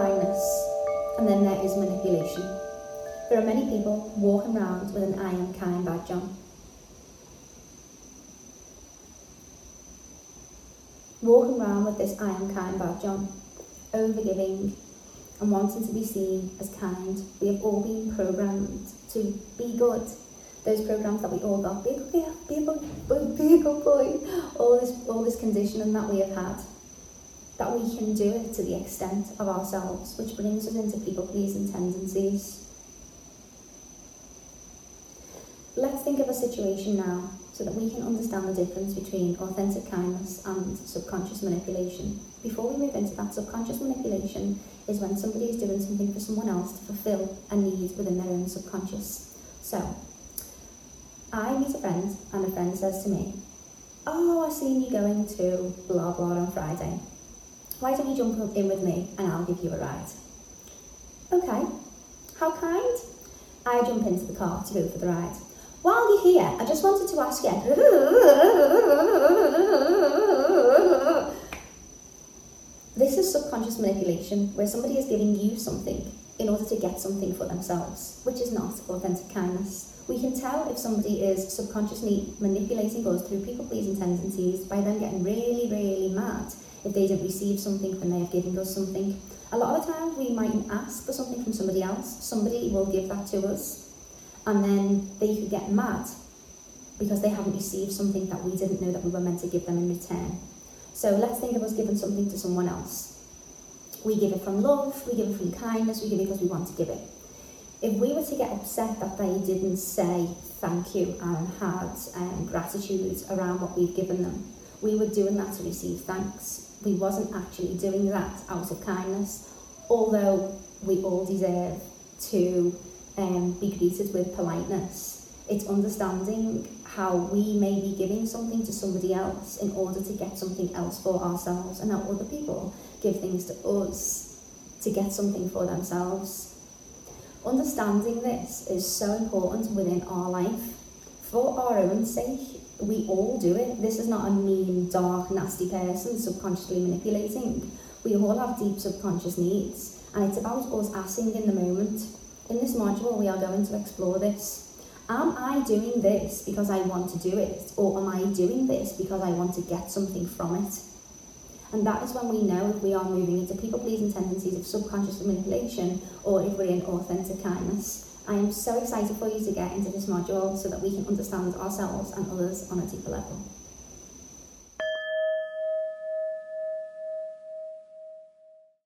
kindness, and then there is manipulation. There are many people walking around with an I am kind badge on. Walking around with this I am kind badge on, overgiving and wanting to be seen as kind. We have all been programmed to be good. Those programs that we all got, be a good be a good be a good boy, all this, all this conditioning that we have had that we can do it to the extent of ourselves, which brings us into people pleasing tendencies. Let's think of a situation now so that we can understand the difference between authentic kindness and subconscious manipulation. Before we move into that, subconscious manipulation is when somebody is doing something for someone else to fulfill a need within their own subconscious. So, I meet a friend and a friend says to me, Oh, I've seen you going to blah blah on Friday. Why don't you jump in with me and I'll give you a ride? Okay, how kind? I jump into the car to go for the ride. While you're here, I just wanted to ask you. This is subconscious manipulation where somebody is giving you something in order to get something for themselves, which is not authentic kindness. We can tell if somebody is subconsciously manipulating us through people pleasing tendencies by them getting really, really mad if they didn't receive something when they have given us something. A lot of the time, we mightn't ask for something from somebody else, somebody will give that to us, and then they could get mad because they haven't received something that we didn't know that we were meant to give them in return. So let's think of us giving something to someone else. We give it from love, we give it from kindness, we give it because we want to give it. If we were to get upset that they didn't say thank you and had um, gratitude around what we've given them, we were doing that to receive thanks. We wasn't actually doing that out of kindness, although we all deserve to um, be greeted with politeness. It's understanding how we may be giving something to somebody else in order to get something else for ourselves, and how other people give things to us to get something for themselves. Understanding this is so important within our life. For our own sake, we all do it. This is not a mean, dark, nasty person subconsciously manipulating. We all have deep subconscious needs, and it's about us asking in the moment in this module, we are going to explore this. Am I doing this because I want to do it? Or am I doing this because I want to get something from it? And that is when we know if we are moving into people pleasing tendencies of subconscious manipulation or if we're in authentic kindness. I am so excited for you to get into this module so that we can understand ourselves and others on a deeper level.